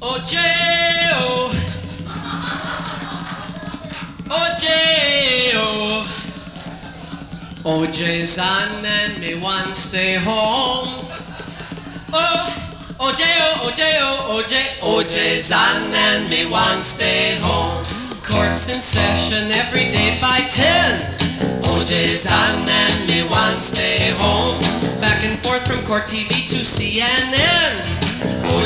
J-O. Oh. OJ's on and me want stay home. Oh, oh, J-O, oh, J-O, oh, J, OJ's on and me want stay home. Courts in session every day by 10. OJ's on and me want stay home. Back and forth from court TV to CNN.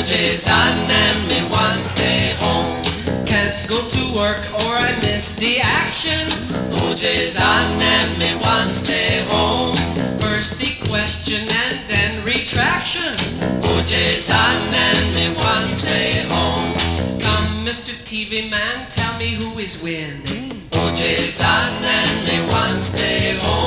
OJ's on and me want stay home. Can't go to work or I miss the action. OJ's on and me want stay home. First the question and then retraction. OJ's on and me want stay home. Come, Mr. TV man, tell me who is winning. OJ's on and me want stay home.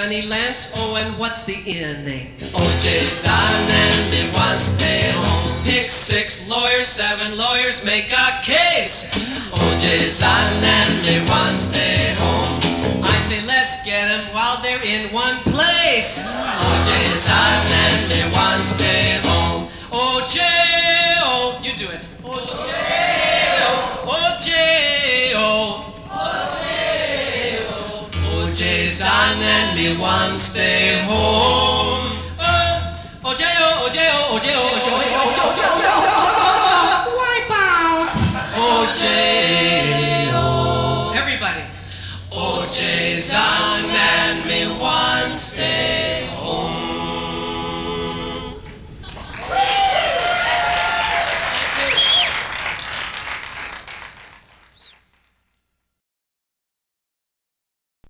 Johnny, Lance, oh, and what's the inning? OJ's on and me want stay home. Pick six, lawyers, seven lawyers make a case. OJ's on and me want stay home. I say let's get 'em while they're in one place. OJ's on and me want stay home. OJ, oh, you do it. OJ, oh, OJ, oh. OJ's on and me want stay home. Oh, OJ, oh, OJ, oh, OJ, oh, OJ, OJ, OJ, OJ, OJ, Wipe out. OJ, oh. Everybody. OJ's